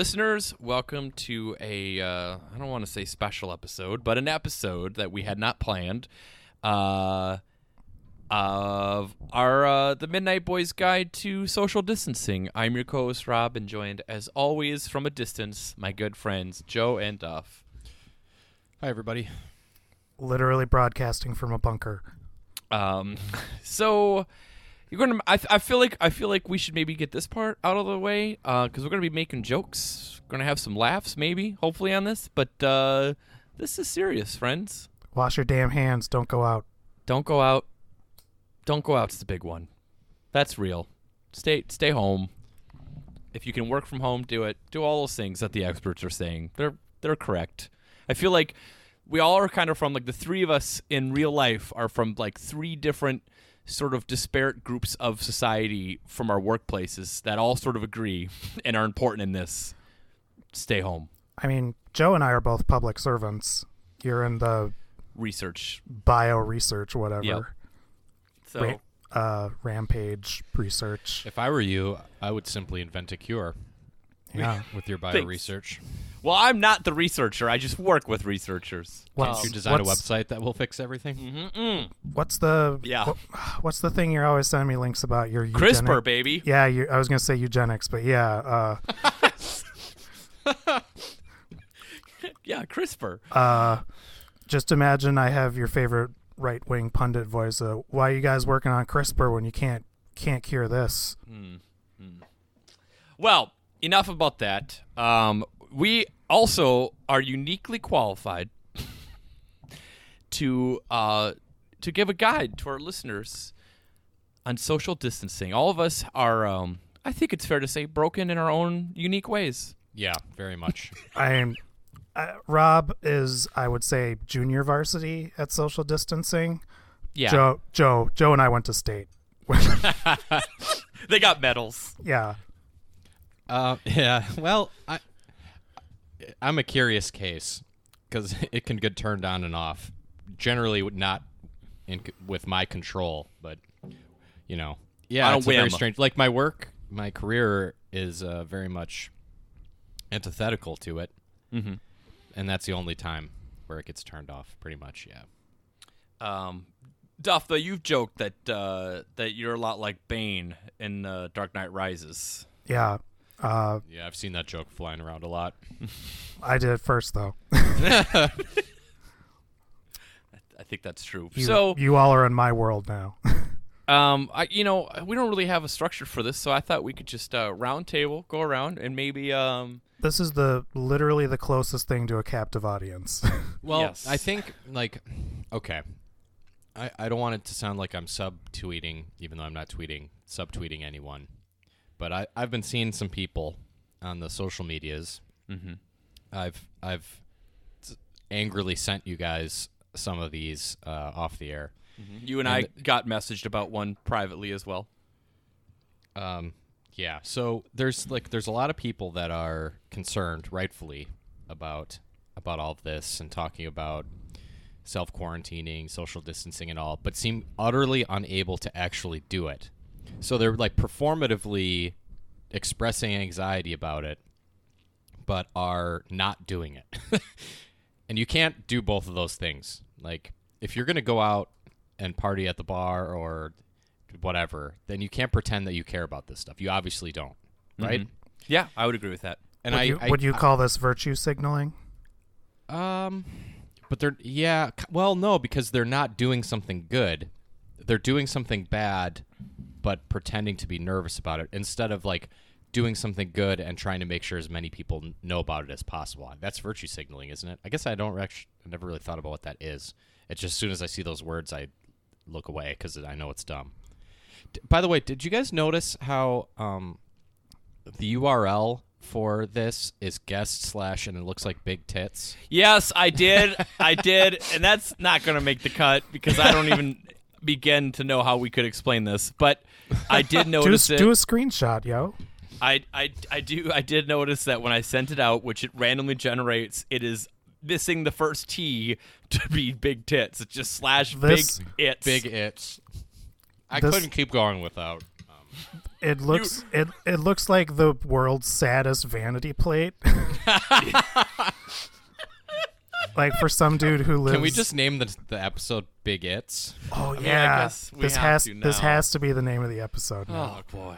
Listeners, welcome to a uh, I don't want to say special episode, but an episode that we had not planned uh, of our uh, the Midnight Boys Guide to Social Distancing. I'm your co-host Rob, and joined as always from a distance, my good friends Joe and Duff. Hi, everybody. Literally broadcasting from a bunker. Um, so you're gonna. I, I feel like I feel like we should maybe get this part out of the way because we're gonna be making jokes. Gonna have some laughs, maybe, hopefully on this. But uh, this is serious, friends. Wash your damn hands. Don't go out. Don't go out. Don't go out's the big one. That's real. Stay stay home. If you can work from home, do it. Do all those things that the experts are saying. They're they're correct. I feel like we all are kind of from like the three of us in real life are from like three different sort of disparate groups of society from our workplaces that all sort of agree and are important in this. Stay home. I mean, Joe and I are both public servants. You're in the Research. bio research, whatever. Yep. So Ra- uh, rampage research. If I were you, I would simply invent a cure Yeah. with your bio Thanks. research. Well, I'm not the researcher. I just work with researchers. What's- Can't you design a what's- website that will fix everything? Mm-mm. What's the Yeah. wh- What's the thing you're always sending me links about? Your CRISPR, baby. Yeah, you, I was gonna say eugenics, but yeah, uh, Yeah, CRISPR. uh, just imagine I have your favorite right wing pundit voice. Uh, why are you guys working on CRISPR when you can't can't cure this? Well, enough about that. Um, we also are uniquely qualified to uh, to give a guide to our listeners on social distancing. All of us are, um, I think it's fair to say, broken in our own unique ways. Yeah, very much. I'm uh, Rob is I would say junior varsity at social distancing. Yeah, Joe Joe Joe and I went to state. they got medals. yeah. uh, yeah. Well, I, I'm a curious case because it can get turned on and off. Generally, not in with my control, but you know, yeah, it's a very strange. Like my work, my career is uh, very much antithetical to it, Mm-hmm. and that's the only time where it gets turned off. Pretty much, yeah. Um, Duff, though, you've joked that uh, that you're a lot like Bane in uh, Dark Knight Rises. Yeah. Uh, Yeah, I've seen that joke flying around a lot. I did it first though. I think that's true. You, so, you all are in my world now. um, I, you know, we don't really have a structure for this, so I thought we could just uh, round table, go around, and maybe, um, this is the literally the closest thing to a captive audience. Well, Yes. I think like okay. I, I don't want it to sound like I'm subtweeting, even though I'm not tweeting, subtweeting anyone. But I, I've been seeing some people on the social medias. mhm. I've I've angrily sent you guys some of these uh, off the air. you and, And I got messaged about one privately as well. Um, yeah. So there's like there's a lot of people that are concerned, rightfully, about about all of this and talking about self quarantining, social distancing, and all, but seem utterly unable to actually do it. So they're like performatively expressing anxiety about it, but are not doing it. and you can't do both of those things. Like if you're gonna go out and party at the bar or whatever, then you can't pretend that you care about this stuff. You obviously don't, right? Yeah, I would agree with that. And would, I, you, I- would you call this virtue signaling? um, but they're yeah. Well, no, because they're not doing something good. They're doing something bad, but pretending to be nervous about it instead of like doing something good and trying to make sure as many people know about it as possible. That's virtue signaling, isn't it? I guess I don't actually. I never really thought about what that is. It's just as soon as I see those words, I look away because I know it's dumb. D- by the way, did you guys notice how um, the URL for this is guest slash and it looks like big tits? Yes, I did. I did, and that's not going to make the cut because I don't even begin to know how we could explain this. But I did Do notice it. do a screenshot, yo. I, I, I do. I did notice that when I sent it out, which it randomly generates, it is missing the first T to be big tits. It's just slash This- big its. Big its. I This- couldn't keep going without. Um, It looks it it looks like the world's saddest vanity plate. like for some dude who lives. Can we just name the the episode "Big It's"? Oh mean, I yeah, guess we this have has to this has to be the name of the episode. now. Oh boy.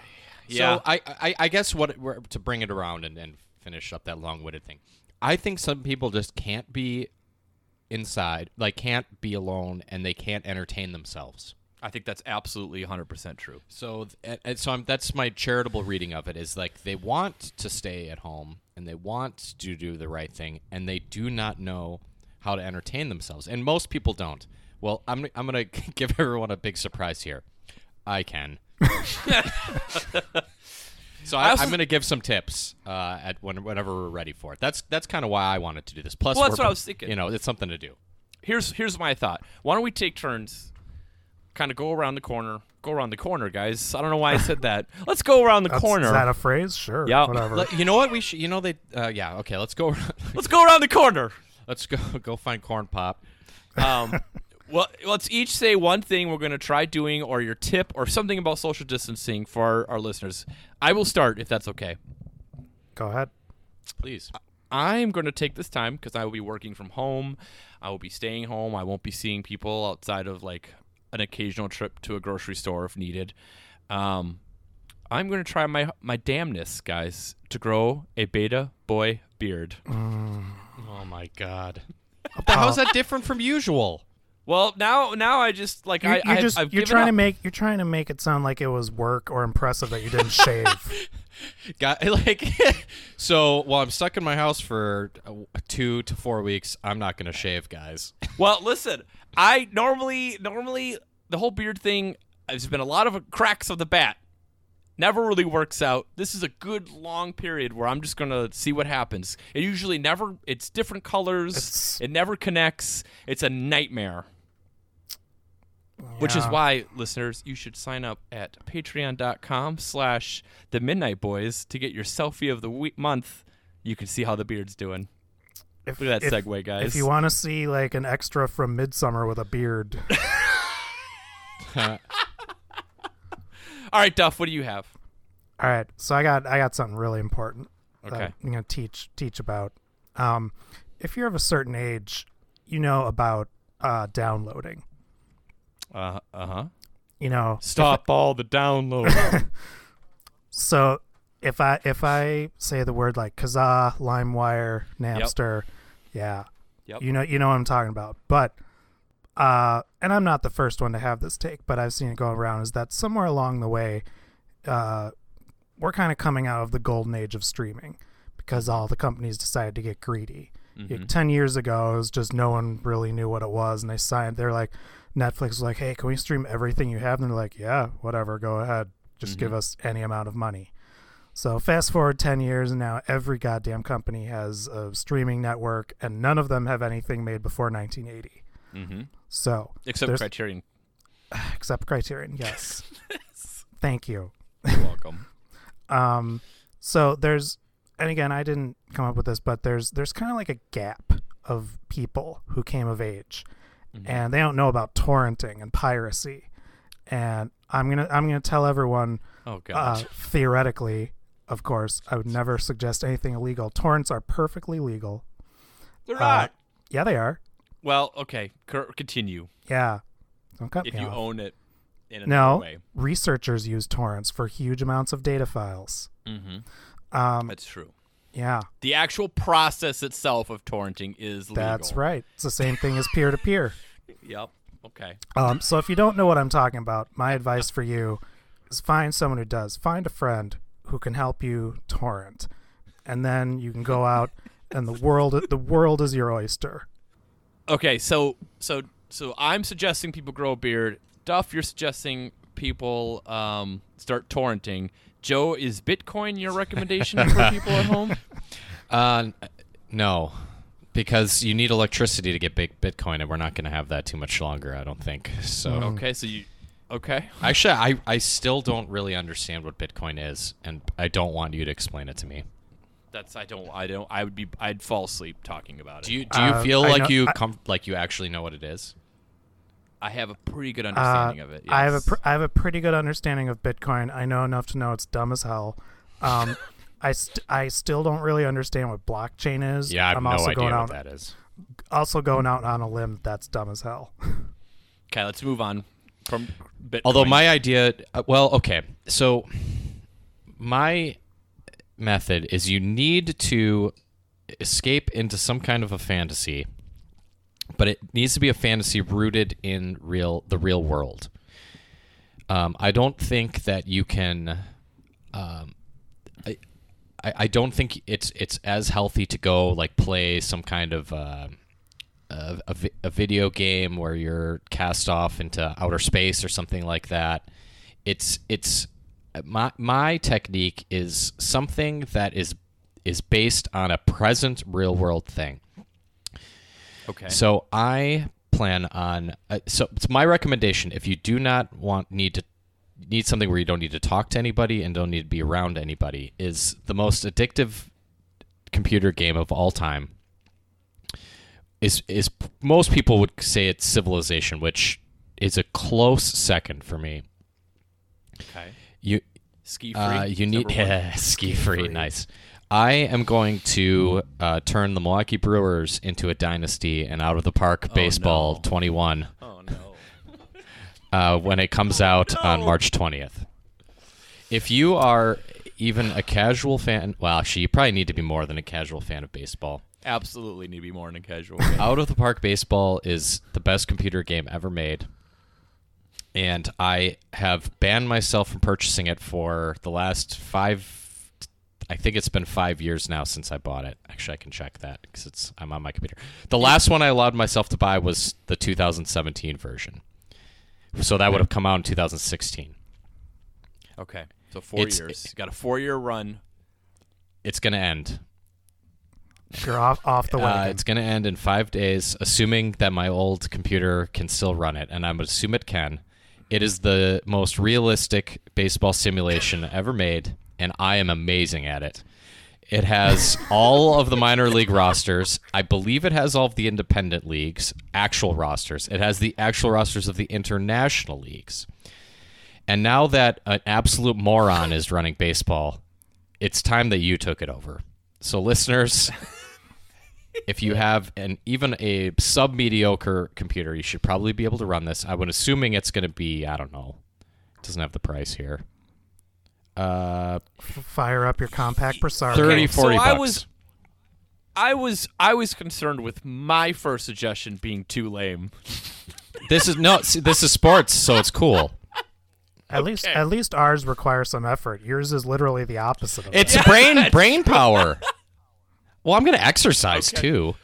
Yeah. So I, I, I guess what we're, to bring it around and, and finish up that long-winded thing. I think some people just can't be inside, like can't be alone, and they can't entertain themselves. I think that's absolutely 100% true. So, and, and so I'm, that's my charitable reading of it. Is like they want to stay at home and they want to do the right thing, and they do not know how to entertain themselves, and most people don't. Well, I'm I'm gonna give everyone a big surprise here. I can. so I also- I'm gonna give some tips uh, at when, whenever we're ready for it. That's that's kind of why I wanted to do this. Plus, Well, that's what I was thinking. You know, it's something to do. Here's here's my thought. Why don't we take turns? Kind of go around the corner. Go around the corner, guys. I don't know why I said that. Let's go around the That's- corner. Is that a phrase? Sure. Yeah. Whatever. Let- you know what we should? You know they. Uh, yeah. Okay. Let's go. Let's go around the corner. let's go go find corn pop. Um, well, let's each say one thing we're going to try doing, or your tip, or something about social distancing for our, our listeners. I will start if that's okay. Go ahead. Please. I'm going to take this time because I will be working from home. I will be staying home. I won't be seeing people outside of like an occasional trip to a grocery store if needed. Um, I'm going to try my my damnness, guys, to grow a beta boy beard. Oh my god. How's that different from usual? Well, now now I just like You're, I, you're I have, just I've you're given trying up. to make you're trying to make it sound like it was work or impressive that you didn't shave. Got like so while I'm stuck in my house for uh, two to four weeks, I'm not gonna shave, guys. Well, listen, I normally normally the whole beard thing. There's been a lot of cracks of the bat. Never really works out. This is a good long period where I'm just gonna see what happens. It usually never. It's different colors. It's- it never connects. It's a nightmare. Which is why, listeners, you should sign up at patreon.com slash the midnight boys to get your selfie of the week month. You can see how the beard's doing. If, Look at that if- segue, guys. If you want to see like an extra from Midsummer with a beard, All right, Duff, what do you have? all right. So I got I got something really important. that Okay. I'm gonna teach teach about. Um, if you're of a certain age, you know about uh, downloading. Uh huh. You know, Stop all the download. So if I if I say the word like Kazaa, LimeWire, Napster, yeah, Yep. you know you know what I'm talking about. But uh, and I'm not the first one to have this take, but I've seen it go around. Is that somewhere along the way, uh, we're kind of coming out of the golden age of streaming because all the companies decided to get greedy. Like, Ten years ago, it was just no one really knew what it was, and they signed. They're like, Netflix was like, "Hey, can we stream everything you have?" And they're like, "Yeah, whatever, go ahead. Just give us any amount of money." So fast forward ten years, and now every goddamn company has a streaming network, and none of them have anything made before 1980. mm-hmm. So Except Criterion. except Criterion, yes. Thank you. You're welcome. Um, so there's, and again, I didn't come up with this, but there's there's kind of like a gap of people who came of age, and they don't know about torrenting and piracy, and I'm gonna I'm gonna tell everyone, Oh uh, God. theoretically, of course, I would never suggest anything illegal. Torrents are perfectly legal. They're uh, not. Yeah, they are. Well, okay. Cur- continue. Yeah. Don't cut If me you off. own it in another no, way. researchers use torrents for huge amounts of data files. Mm-hmm. Um, That's true. yeah, The actual process itself of torrenting is legal. that's right. It's the same thing as peer to peer. Yep. Okay. Um, so if you don't know what I'm talking about, my advice for you is find someone who does. Find a friend who can help you torrent, and then you can go out and the world the world is your oyster. Okay. So so so I'm suggesting people grow a beard. Duff, you're suggesting people um, start torrenting. Joe, is Bitcoin your recommendation for people at home? Uh, no, because you need electricity to get big Bitcoin, and we're not going to have that too much longer. I don't think. So Okay. So you. Okay. actually, I I still don't really understand what Bitcoin is, and I don't want you to explain it to me. That's I don't I don't I would be I'd fall asleep talking about it. Do you do you Uh, feel I like know- you I- like you actually know what it is? I have a pretty good understanding Uh, of it. I have a pr- I have a pretty good understanding of Bitcoin. I know enough to know it's dumb as hell. Um, I st- I still don't really understand what blockchain is. Yeah, I have I'm no also idea going what out that is. also going out on a limb. That's dumb as hell. okay, let's move on from Bitcoin. Although my idea, uh, well, okay, so my method is you need to escape into some kind of a fantasy, but it needs to be a fantasy rooted in real the real world. Um, I don't think that you can. Um, I, I don't think it's it's as healthy to go like play some kind of. Uh, a, a, vi- a video game where you're cast off into outer space or something like that. It's it's my my technique is something that is is based on a present real world thing. okay. So I plan on uh, so it's my recommendation if you do not want need to need something where you don't need to talk to anybody and don't need to be around anybody is the most addictive computer game of all time is is most people would say it's civilization which is a close second for me okay. you Ski free. uh, you need number yeah, ski free. Nice. I am going to uh, turn the Milwaukee Brewers into a dynasty and out of the park baseball no. 21 Oh no. uh, when it comes out on March 20th. If you are even a casual fan, well, actually, you probably need to be more than a casual fan of baseball. Absolutely need to be more in a casual. Out of the Park Baseball is the best computer game ever made. And I have banned myself from purchasing it for the last five. I think it's been five years now since I bought it. Actually, I can check that because it's I'm on my computer. The last one I allowed myself to buy was the 2017 version. So that would have come out in 2016. okay. So four It's- years. You got a four year run. It's going to end. You're off off the Uh, wagon. it's going to end in five days, assuming that my old computer can still run it, and I'm going to assume it can. It is the most realistic baseball simulation ever made, and I am amazing at it. It has all of the minor league rosters. I believe it has all of the independent leagues, actual rosters. It has the actual rosters of the international leagues. And now that an absolute moron is running baseball, it's time that you took it over. So, listeners, if you have an even a sub mediocre computer, you should probably be able to run this. I would assuming it's going to be I don't know. It doesn't have the price here. Uh, Fire up your Compaq Presario. 30 so 40 I bucks. was- I was I was concerned with my first suggestion being too lame. This is no. see, This is sports, so it's cool. At least at least ours require some effort. Yours is literally the opposite of It's that. brain brain power. Well, I'm going to exercise Okay. too.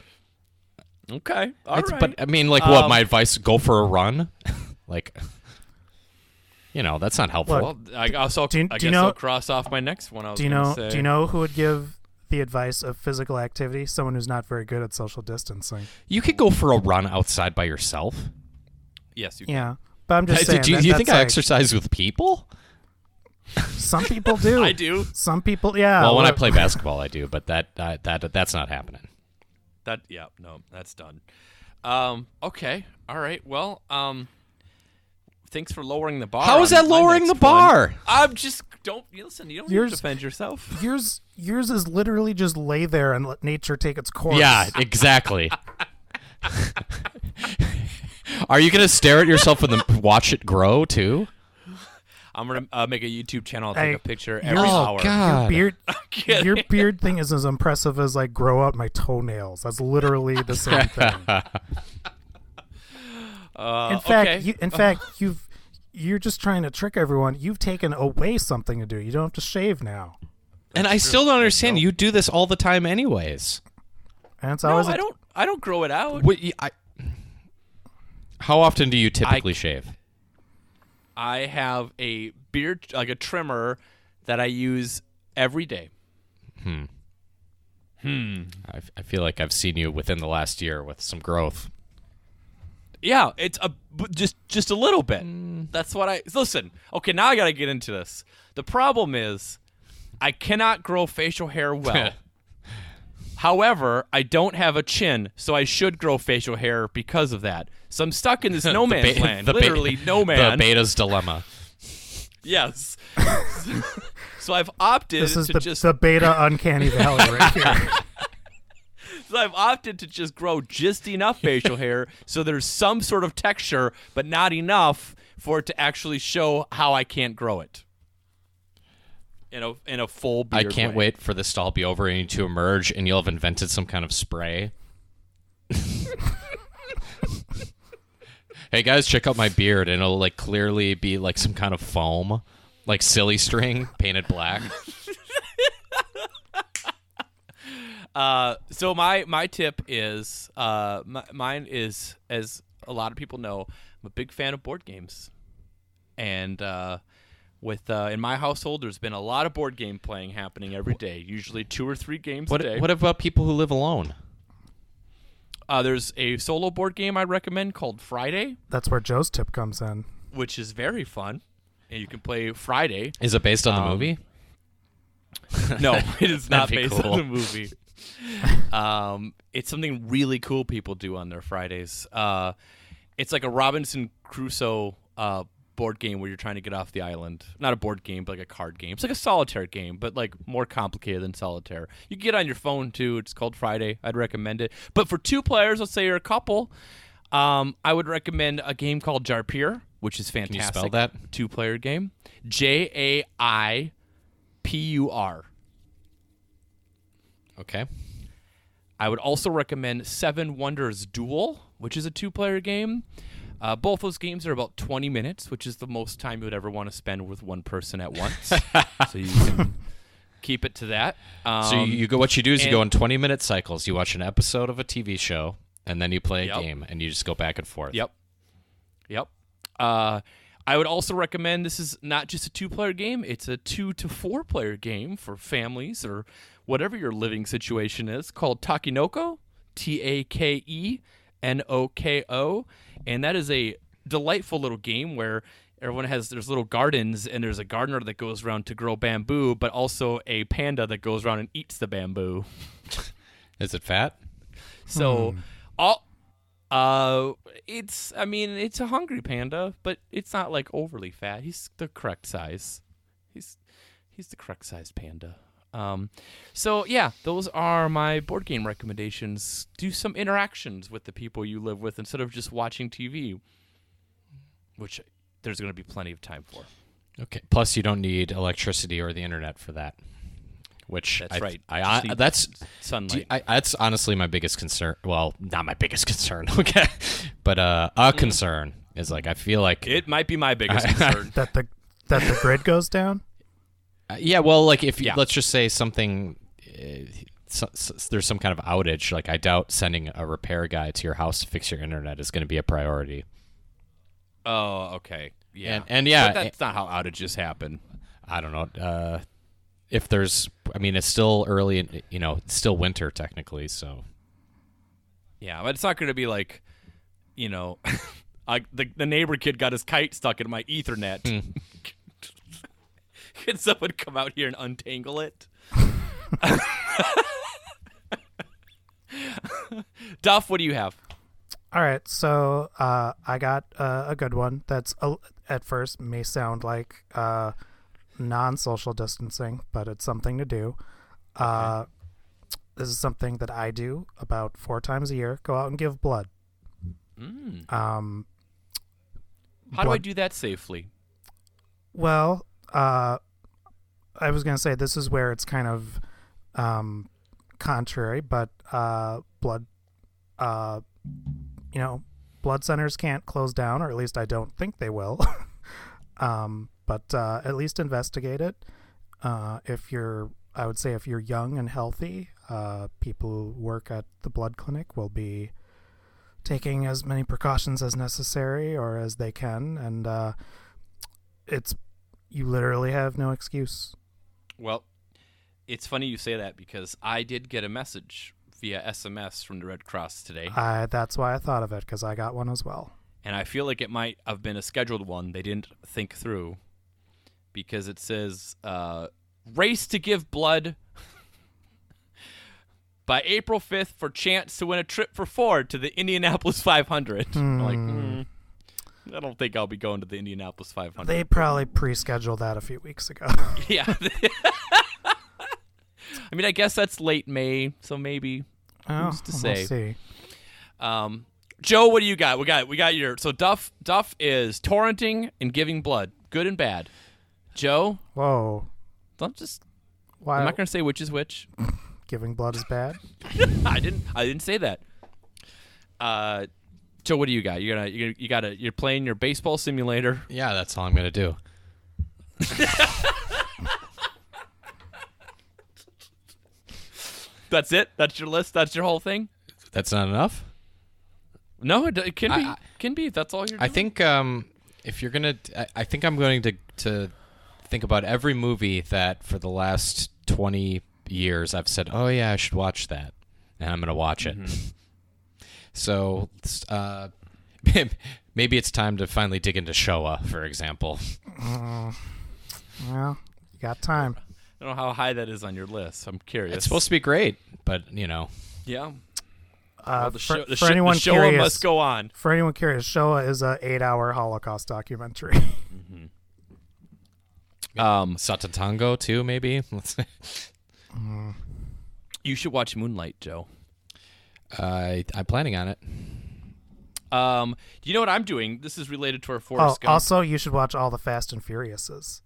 Okay. all It's- right. But I mean, like, what? Um, My advice: go for a run. like, you know, that's not helpful. Look, well, I also do you- I do you guess know- I'll cross off my next one. I was Do you know Say. do you know who would give the advice of physical activity? Someone who's not very good at social distancing. you could go for a run outside by yourself. Yes, you can. Yeah. But I'm just Hey, saying Did you, that- do you think that's I like- exercise with people? Some people do. I do. Some people yeah. well, when I play basketball, I do, but that uh, that that's not happening. That yeah, no, that's done. Um, okay, all right. Well, um, thanks for lowering the bar. How is on that lowering the next one. bar? I'm just don't you listen. You don't need Yours- to defend yourself. yours yours is literally just lay there and let nature take its course. Yeah, exactly. Are you gonna stare at yourself and then watch it grow too? I'm gonna uh, make a YouTube channel. and Take a picture you're- every oh hour. God! Beard kidding. your beard thing is as impressive as like grow out my toenails. That's literally the same thing. Uh, in fact, okay. you, in fact, you've you're just trying to trick everyone. You've taken away something to do. You don't have to shave now, and I still don't understand. You do this all the time, anyways. and it's always no, always a- I don't. I don't grow it out. What, you- I, how often do you typically shave? I have a beard, like a trimmer, that I use every day. Hmm. Hmm. I, I feel like I've seen you within the last year with some growth. Yeah, it's a just just a little bit. That's what I listen. Okay, now I got to get into this. The problem is, I cannot grow facial hair well. However, I don't have a chin, so I should grow facial hair because of that. So I'm stuck in this no The man's be- land. the be- Literally no man. The beta's dilemma. yes. so I've opted This is to the, just the beta uncanny valley right here. So I've opted to just grow just enough facial hair so there's some sort of texture, but not enough for it to actually show how I can't grow it. In a in a full beard. I can't way. wait for this to all be over and you to emerge, and you'll have invented some kind of spray. hey guys, check out my beard, and it'll like clearly be like some kind of foam, like silly string painted black. Uh, so my my tip is uh, my, mine is as a lot of people know, I'm a big fan of board games, and uh, with uh, in my household, there's been a lot of board game playing happening every day. Usually two or three games What a day. what about people who live alone? Uh, there's a solo board game I recommend called Friday, That's where Joe's tip comes in. which is very fun, and you can play Friday. Is it based on the Um, movie? No, it is not based cool. on the movie. um, it's something really cool people do on their Fridays. Uh, it's like a Robinson Crusoe uh, board game where you're trying to get off the island. Not a board game, but like a card game. It's like a solitaire game, but like more complicated than solitaire. You can get on your phone too. It's called Friday. I'd recommend it. But for two players, let's say you're a couple, um, I would recommend a game called Jaipur, which is fantastic. Can you spell that? Two player game. J A I P U R. Okay. I would also recommend Seven Wonders Duel, which is a two player game. Uh, both those games are about 20 minutes, which is the most time you would ever want to spend with one person at once. so you can keep it to that. Um, So you, you go. What you do is you go in twenty minute cycles. You watch an episode of a TV show, and then you play a Yep. game, and you just go back and forth. Yep. Yep. Uh, I would also recommend this is not just a two player game, it's a two to four player game for families or whatever your living situation is called Takenoko, T A K E N O K O. And that is a delightful little game where everyone has there's little gardens and there's a gardener that goes around to grow bamboo, but also a panda that goes around and eats the bamboo. Is it fat? So all uh it's I mean it's a hungry panda, but it's not like overly fat. He's the correct size. He's he's the correct sized panda. Um so yeah, those are my board game recommendations. Do some interactions with the people you live with instead of just watching TV, which there's going to be plenty of time for. Okay. Plus, you don't need electricity or the internet for that. Which That's I, right. I, Just I that's do Sunlight. you- I, that's honestly my biggest concern. Well, not my biggest concern. Okay, but uh, a concern is like I feel like it might be my biggest concern. That the that the grid goes down. Uh, yeah, well, like if Yeah. let's just say something, uh, so, so- there's some kind of outage. Like I doubt sending a repair guy to your house to fix your internet is going to be a priority. Oh, okay. Yeah. And, and yeah, but that's not how outages happen. I don't know. Uh, if there's, I mean, it's still early. In, you know, it's still winter technically. So Yeah, but it's not going to be like, you know, I, the the neighbor kid got his kite stuck in my Ethernet. Can someone come out here and untangle it? Duff, what do you have? All right, so uh, I got uh, a good one. That's a, at first may sound like uh, non-social distancing, but it's something to do. Uh, this is something that I do about four times a year. Go out and give blood. Mm. Um, How do I do that safely? Well, uh, I was gonna say this is where it's kind of um, contrary, but uh, blood, uh, you know, blood centers can't close down, or at least I don't think they will. um, but uh, at least investigate it. Uh, if you're, I would say, if you're young and healthy, uh, people who work at the blood clinic will be taking as many precautions as necessary or as they can, and uh, it's you literally have no excuse. Well, it's funny you say that because I did get a message via SMS from the Red Cross today, I that's why I thought of it because I got one as well. and I feel like it might have been a scheduled one. They didn't think through because it says uh, race to give blood by April 5th for chance to win a trip for Ford to the Indianapolis 500. I'm like, hmm, I don't think I'll be going to the Indianapolis 500. They probably pre-scheduled that a few weeks ago. yeah. I mean, I guess that's late May, so maybe. oh, Who's to we'll say? see. Um, Joe, what do you got? We got we got your so Duff Duff is torrenting and giving blood, good and bad. Joe, Whoa. don't just. Why I'm not gonna say which is which. giving blood is bad? I didn't. I didn't say that. Uh, Joe, what do you got? You got you you got to you're playing your baseball simulator. Yeah, that's all I'm gonna do. That's it. That's your list. That's your whole thing. That's not enough. No, it, it can I- be. I- can be. That's all you're. I doing. think um, if you're gonna, I, I think I'm going to to think about every movie that for the last 20 years I've said, oh yeah, I should watch that, and I'm gonna watch it. So uh, maybe it's time to finally dig into Shoah, for example. Well, you got time. I don't know how high that is on your list. I'm curious. It's supposed to be great, but you know, Yeah. Uh, Well, the for, show, the for sh- anyone the show curious, must go on. for anyone curious, Shoah is a eight-hour Holocaust documentary. Um, Sátántangó too, maybe. you should watch Moonlight, Joe. I I'm planning on it. Um, you know what I'm doing? This is related to our oh, Gump. also, you should watch all the Fast and Furiouses.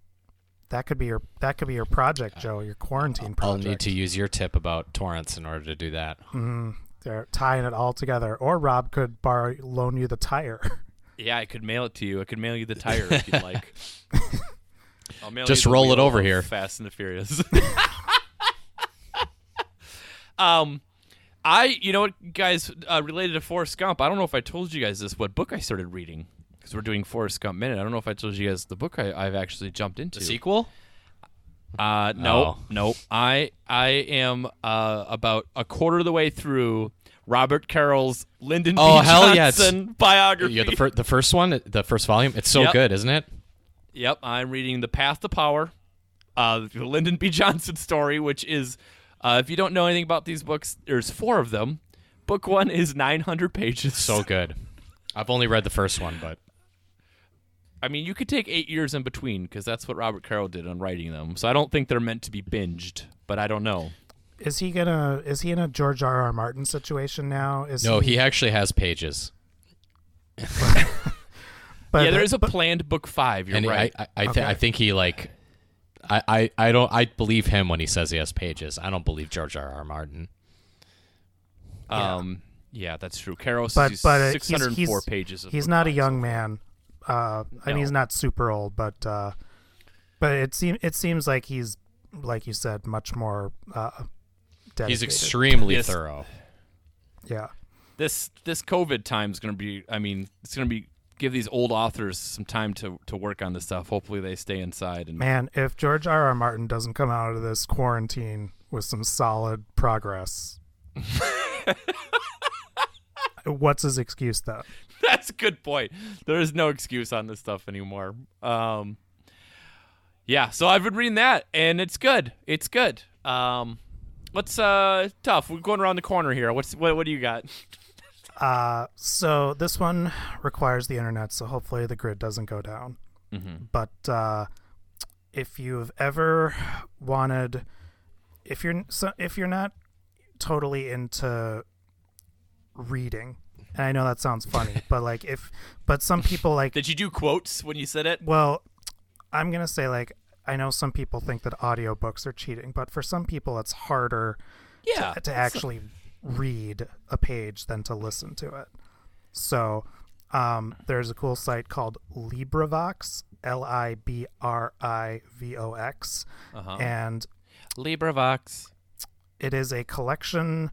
That could be your that could be your project, Joe. Your quarantine project. I'll need to use your tip about torrents in order to do that. Mm, they're tying it all together. Or Rob could borrow loan you the tire. yeah, I could mail it to you. I could mail you the tire if you'd like. I'll mail Just you roll it over here. Fast and the Furious. um, I, you know what, guys, uh, related to Forrest Gump, I don't know if I told you guys this, what book I started reading. Because we're doing Forrest Gump Minute. I don't know if I told you guys the book I, I've actually jumped into. The sequel? Uh, no, Oh. no. I I am uh, about a quarter of the way through Robert Caro's Lyndon Oh, B. hell yeah, it's- Johnson biography. Yeah, the first the first one, the first volume. It's so Yep. good, isn't it? Yep, I'm reading The Path to Power, uh, the Lyndon B. Johnson story, which is, uh, if you don't know anything about these books, there's four of them. Book one is 900 pages. So good. I've only read the first one, but I mean, you could take eight years in between because that's what Robert Caro did on writing them. So I don't think they're meant to be binged, but I don't know. Is he gonna? Is he in a George R. R. Martin situation now? Is no, he actually has pages. But yeah, there is a but- planned book five. You're and right. I I, I, th- Okay. I think he like I, I, I don't I believe him when he says he has pages. I don't believe George R. R. Martin. Yeah. Um, yeah, that's true. Caro But- but, uh, he's- 604 he's- pages. Of he's book not a young so- man. Uh, I mean, he's not super old, but uh, but it seems it seems like he's like you said, much more uh, dedicated. He's extremely Yes. thorough. Yeah, This this COVID time is going to be. I mean, it's going to be give these old authors some time to to work on this stuff. Hopefully, they stay inside and man. If George R. R. Martin doesn't come out of this quarantine with some solid progress, what's his excuse though? That's a good point. There is no excuse on this stuff anymore. Um, yeah, so I've been reading that, and it's good. It's good. Um, what's uh tough? We're going around the corner here. What's what? What do you got? Uh, so this one requires the internet, so hopefully the grid doesn't go down. Mm-hmm. But uh, if you've ever wanted, if you're so, if you're not totally into reading, and I know that sounds funny, but like if, but some people like, Did you do quotes when you said it? well, I'm gonna say like. I know some people think that audiobooks are cheating, but for some people it's harder Yeah. to, to actually read a page than to listen to it. So um, there's a cool site called LibriVox, L I B R I V O X, Uh-huh. and LibriVox. it is a collection.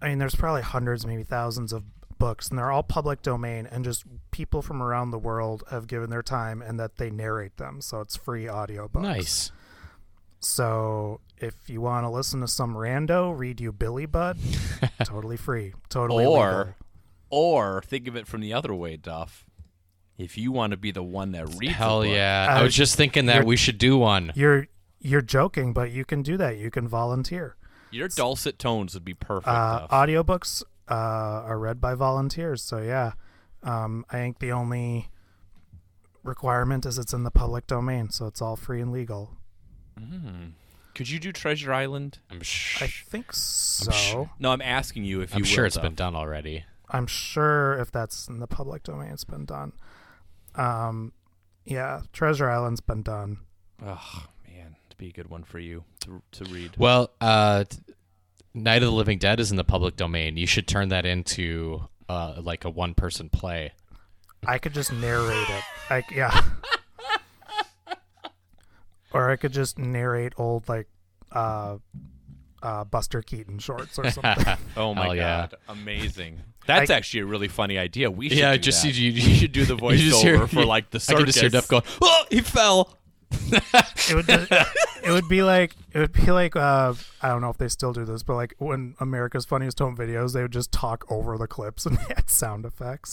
I mean, there's probably hundreds, maybe thousands of books, and they're all public domain, and just people from around the world have given their time and that they narrate them. So it's free audiobooks. Nice. So if you want to listen to some rando read you Billy Budd, totally free, totally Or, legal. or think of it from the other way, Duff. If you want to be the one that reads, Hell the book, yeah. Uh, I was just thinking that we should do one. You're you're joking, but you can do that. You can volunteer. Your dulcet tones would be perfect. Uh, audiobooks uh, are read by volunteers, so yeah. Um, I think the only requirement is it's in the public domain, so it's all free and legal. Mm. Could you do Treasure Island? I'm I think so. sure- No, I'm asking you if you I'm sure will, it's Duff. been done already. I'm sure if that's in the public domain, it's been done. Um, yeah, Treasure Island's been done. Oh man, to be a good one for you to to read. Well, uh, Night of the Living Dead is in the public domain. You should turn that into uh, like a one-person play. I could just narrate it. I yeah. or I could just narrate old like uh uh Buster Keaton shorts or something. Oh my Hell yeah. god, amazing! That's I- actually a really funny idea. We should Yeah, do just that. you- you- should do the you hear- voiceover for like the I circus. can just hear Duff going, "Oh, he fell." it would just, it would be like it would be like uh I don't know if they still do this, but like when America's Funniest Home Videos, they would just talk over the clips and add sound effects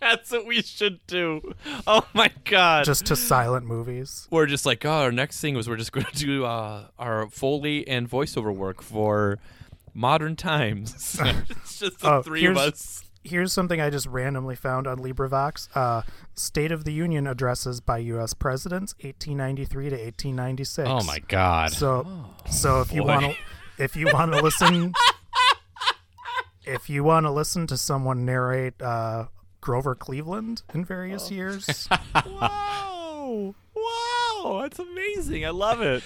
That's what we should do. Oh my god! just to silent movies. we're just like, oh, our next thing was we're just going to do uh, our foley and voiceover work for modern times. it's just the Oh, three of us. Here's something I just randomly found on LibriVox. Uh, State of the Union addresses by U.S. presidents, 1893 to 1896. Oh my god. So, so if you want to, if you want to listen, if you want to listen to someone narrate uh, Grover Cleveland in various years, Wow! Wow! That's amazing. I love it.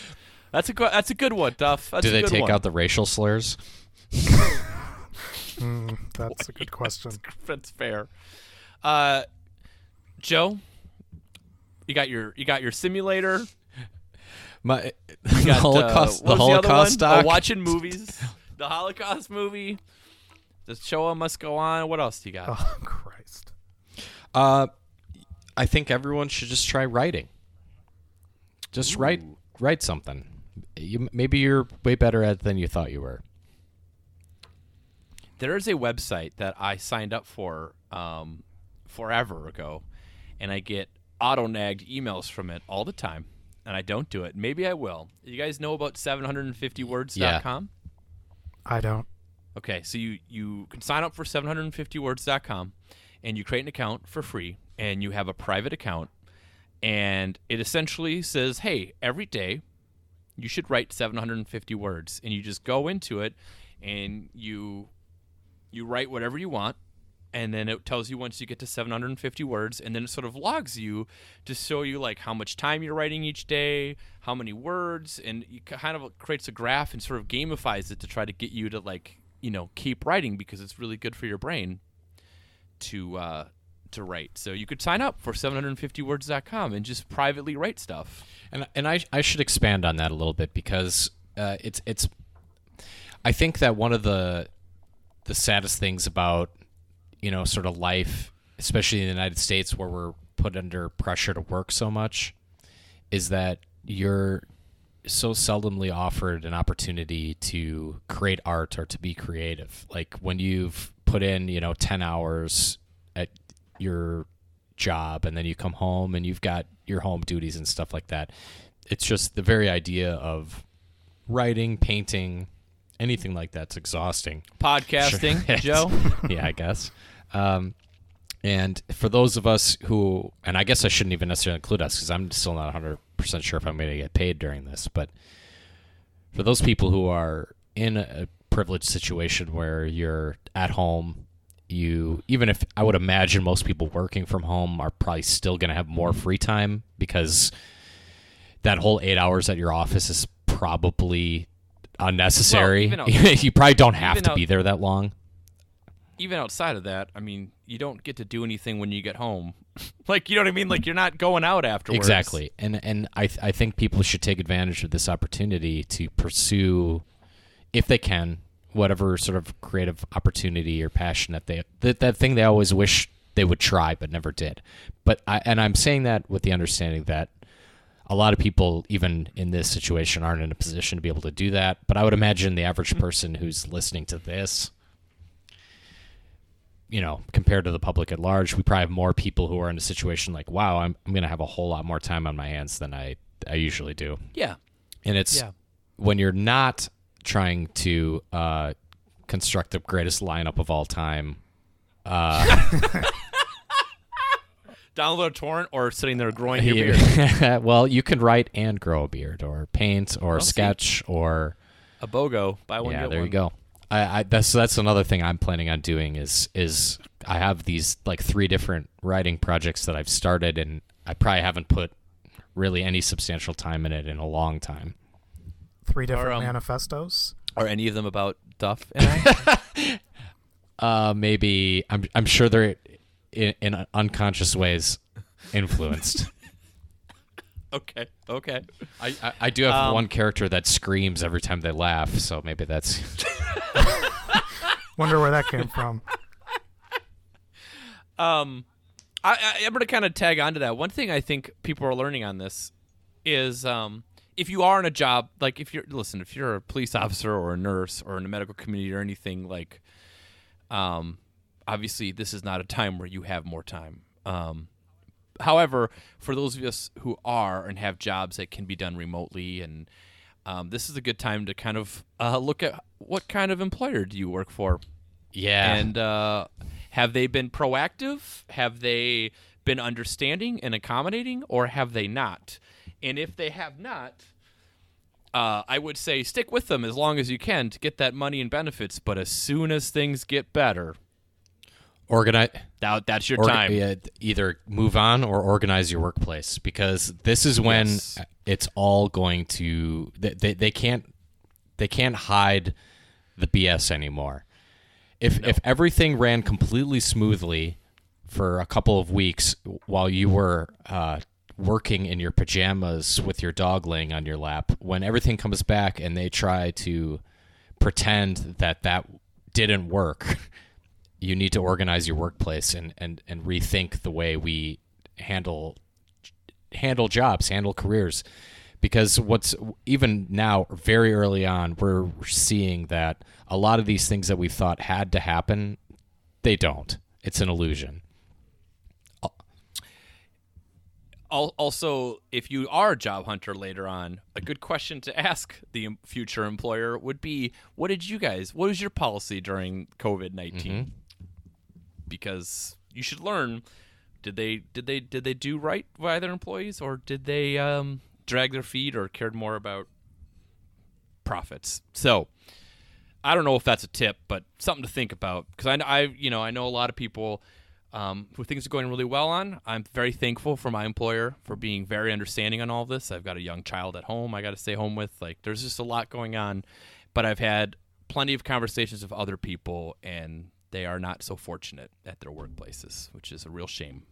That's a go- that's a good one, Duff. That's Do a they good take one. out the racial slurs? Hmm, that's a good question. That's fair. Uh, Joe, you got your you got your simulator. My You the got, Holocaust, uh, the what was other one? Oh, doc. watching movies. the Holocaust movie. The show must go on. What else do you got? Oh Christ! Uh, I think everyone should just try writing. Just write write something. You, maybe you're way better at it than you thought you were. There is a website that I signed up for um, forever ago, and I get auto nagged emails from it all the time, and I don't do it. Maybe I will. You guys know about 750words.com? I don't. Okay, so you you can sign up for 750words.com and you create an account for free and you have a private account and it essentially says, "Hey, every day you should write 750 words." And you just go into it and you you write whatever you want and then it tells you once you get to 750 words and then it sort of logs you to show you like how much time you're writing each day how many words and it kind of creates a graph and sort of gamifies it to try to get you to like you know keep writing because it's really good for your brain to uh to write so you could sign up for 750words.com and just privately write stuff And and I I should expand on that a little bit because uh, it's it's I think that one of the the saddest things about you know sort of life, especially in the United States where we're put under pressure to work so much, is that you're so seldomly offered an opportunity to create art or to be creative. Like when you've put in, you know, 10 hours at your job and then you come home and you've got your home duties and stuff like that. It's just the very idea of writing, painting, anything like that's exhausting. podcasting Sure. joe yeah, I guess. Um, and for those of us who, and I guess I shouldn't even necessarily include us because I'm still not 100% sure if I'm going to get paid during this, but for those people who are in a privileged situation where you're at home, you, even if I would imagine most people working from home are probably still going to have more free time because that whole eight hours at your office is probably unnecessary. Well, out- you probably don't have even to out- be there that long. even outside of that, I mean, you don't get to do anything when you get home. like, you know what I mean? Like, you're not going out afterwards. Exactly, and and I th- I think people should take advantage of this opportunity to pursue, if they can, whatever sort of creative opportunity or passion that they that that thing they always wish they would try but never did. But I and I'm saying that with the understanding that a lot of people, even in this situation, aren't in a position to be able to do that. But I would imagine the average mm-hmm. person who's listening to this you know, compared to the public at large, we probably have more people who are in a situation like, wow, I'm, I'm going to have a whole lot more time on my hands than I, I usually do. Yeah. And it's Yeah. when you're not trying to uh, construct the greatest lineup of all time. Uh, Download a torrent or sitting there growing your beard. well, you can write and grow a beard, or paint, or see. sketch, or A BOGO. Buy one, yeah. There one. you go. I, I that's that's another thing I'm planning on doing is is I have these like three different writing projects that I've started, and I probably haven't put really any substantial time in it in a long time. Three different um, manifestos. Are any of them about Duff and I? Uh, maybe I'm I'm sure they're in, in unconscious ways influenced. okay. Okay. I, I, I do have Um, one character that screams every time they laugh, so maybe that's Wonder where that came from. Um, I, I, I'm going to kind of tag onto that. One thing I think people are learning on this is um, if you are in a job, like if you're, listen, if you're a police officer or a nurse or in the medical community or anything, like, um, obviously this is not a time where you have more time. Um, however, for those of us who are and have jobs that can be done remotely and um, this is a good time to kind of uh, look at what kind of employer do you work for yeah. and uh, have they been proactive? Have they been understanding and accommodating, or have they not? And if they have not, uh, I would say stick with them as long as you can to get that money and benefits. But as soon as things get better, organize that, that's your or, time. yeah, either move on or organize your workplace because this is when Yes. it's all going to they, they, they can't they can't hide the BS anymore. If if everything ran completely smoothly for a couple of weeks while you were uh, working in your pajamas with your dog laying on your lap, when everything comes back and they try to pretend that that didn't work, you need to organize your workplace and, and, and rethink the way we handle handle jobs, handle careers. Because what's even now, very early on, we're seeing that a lot of these things that we thought had to happen, they don't. It's an illusion. Also, if you are a job hunter later on, a good question to ask the future employer would be, "What did you guys? What was your policy during COVID 19 Because you should learn. Did they did they did they do right by their employees, or did they um, drag their feet, or cared more about profits? So. I don't know if that's a tip, but something to think about because I, I, you know, I know a lot of people um, things are going really well on. I'm very thankful for my employer for being very understanding on all of this. I've got a young child at home I got to stay home with. Like, there's just a lot going on, but I've had plenty of conversations with other people, and they are not so fortunate at their workplaces, which is a real shame.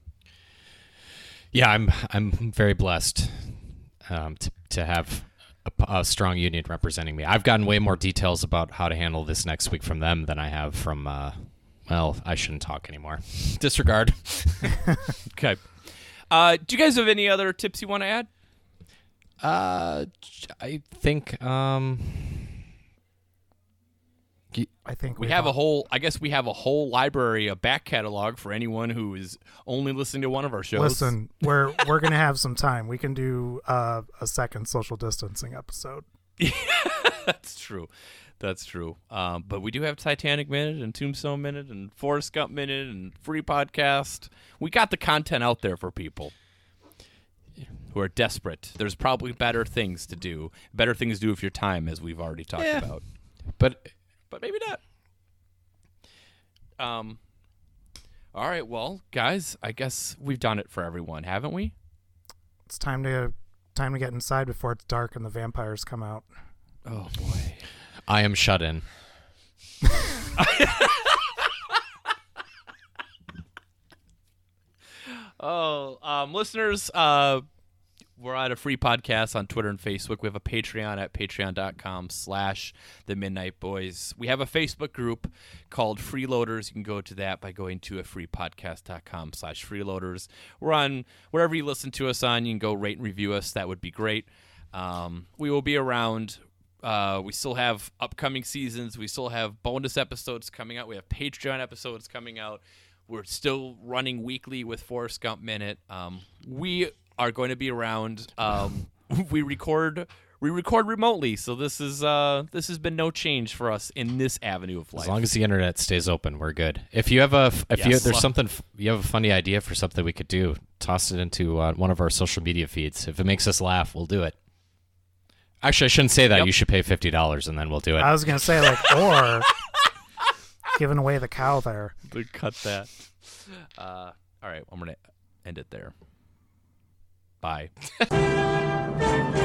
Yeah, I'm I'm very blessed um, to to have a strong union representing me. I've gotten way more details about how to handle this next week from them than I have from. Uh, well, I shouldn't talk anymore. Disregard. Okay. Uh, do you guys have any other tips you want to add? Uh, I think um, I think We we've have a whole, I guess we have a whole library, a back catalog for anyone who is only listening to one of our shows. Listen, we're we're gonna have some time. We can do uh, a second social distancing episode. That's true. That's true. Um, but we do have Titanic Minute and Tombstone Minute and Forrest Gump Minute and Free Podcast. We got the content out there for people who are desperate. There's probably better things to do, better things to do with your time, as we've already talked Yeah. about. but But maybe not. Um. All right. Well, guys, I guess we've done it for everyone, haven't we? It's time to time to get inside before it's dark and the vampires come out. Oh boy. I am shut in. Oh, um, listeners, uh, we're at a free podcast on Twitter and Facebook. We have a Patreon at patreon.com slash the Midnight Boys. We have a Facebook group called Freeloaders. You can go to that by going to a freepodcast.com slash freeloaders. We're on wherever you listen to us on. You can go rate and review us. That would be great. Um, we will be around. Uh, we still have upcoming seasons. We still have bonus episodes coming out. We have Patreon episodes coming out. We're still running weekly with Forrest Gump Minute. Um, we are going to be around. Um, we record we record remotely, so this is uh this has been no change for us in this avenue of life. As long as the internet stays open, we're good. If you have a if you Yes. there's something, you have a funny idea for something we could do, toss it into uh, one of our social media feeds. If it makes us laugh, we'll do it. Actually, I shouldn't say that. Yep. You should pay fifty dollars and then we'll do it. I was gonna say like or giving away the cow there. to cut that. Uh, all right, I'm gonna end it there. Bye.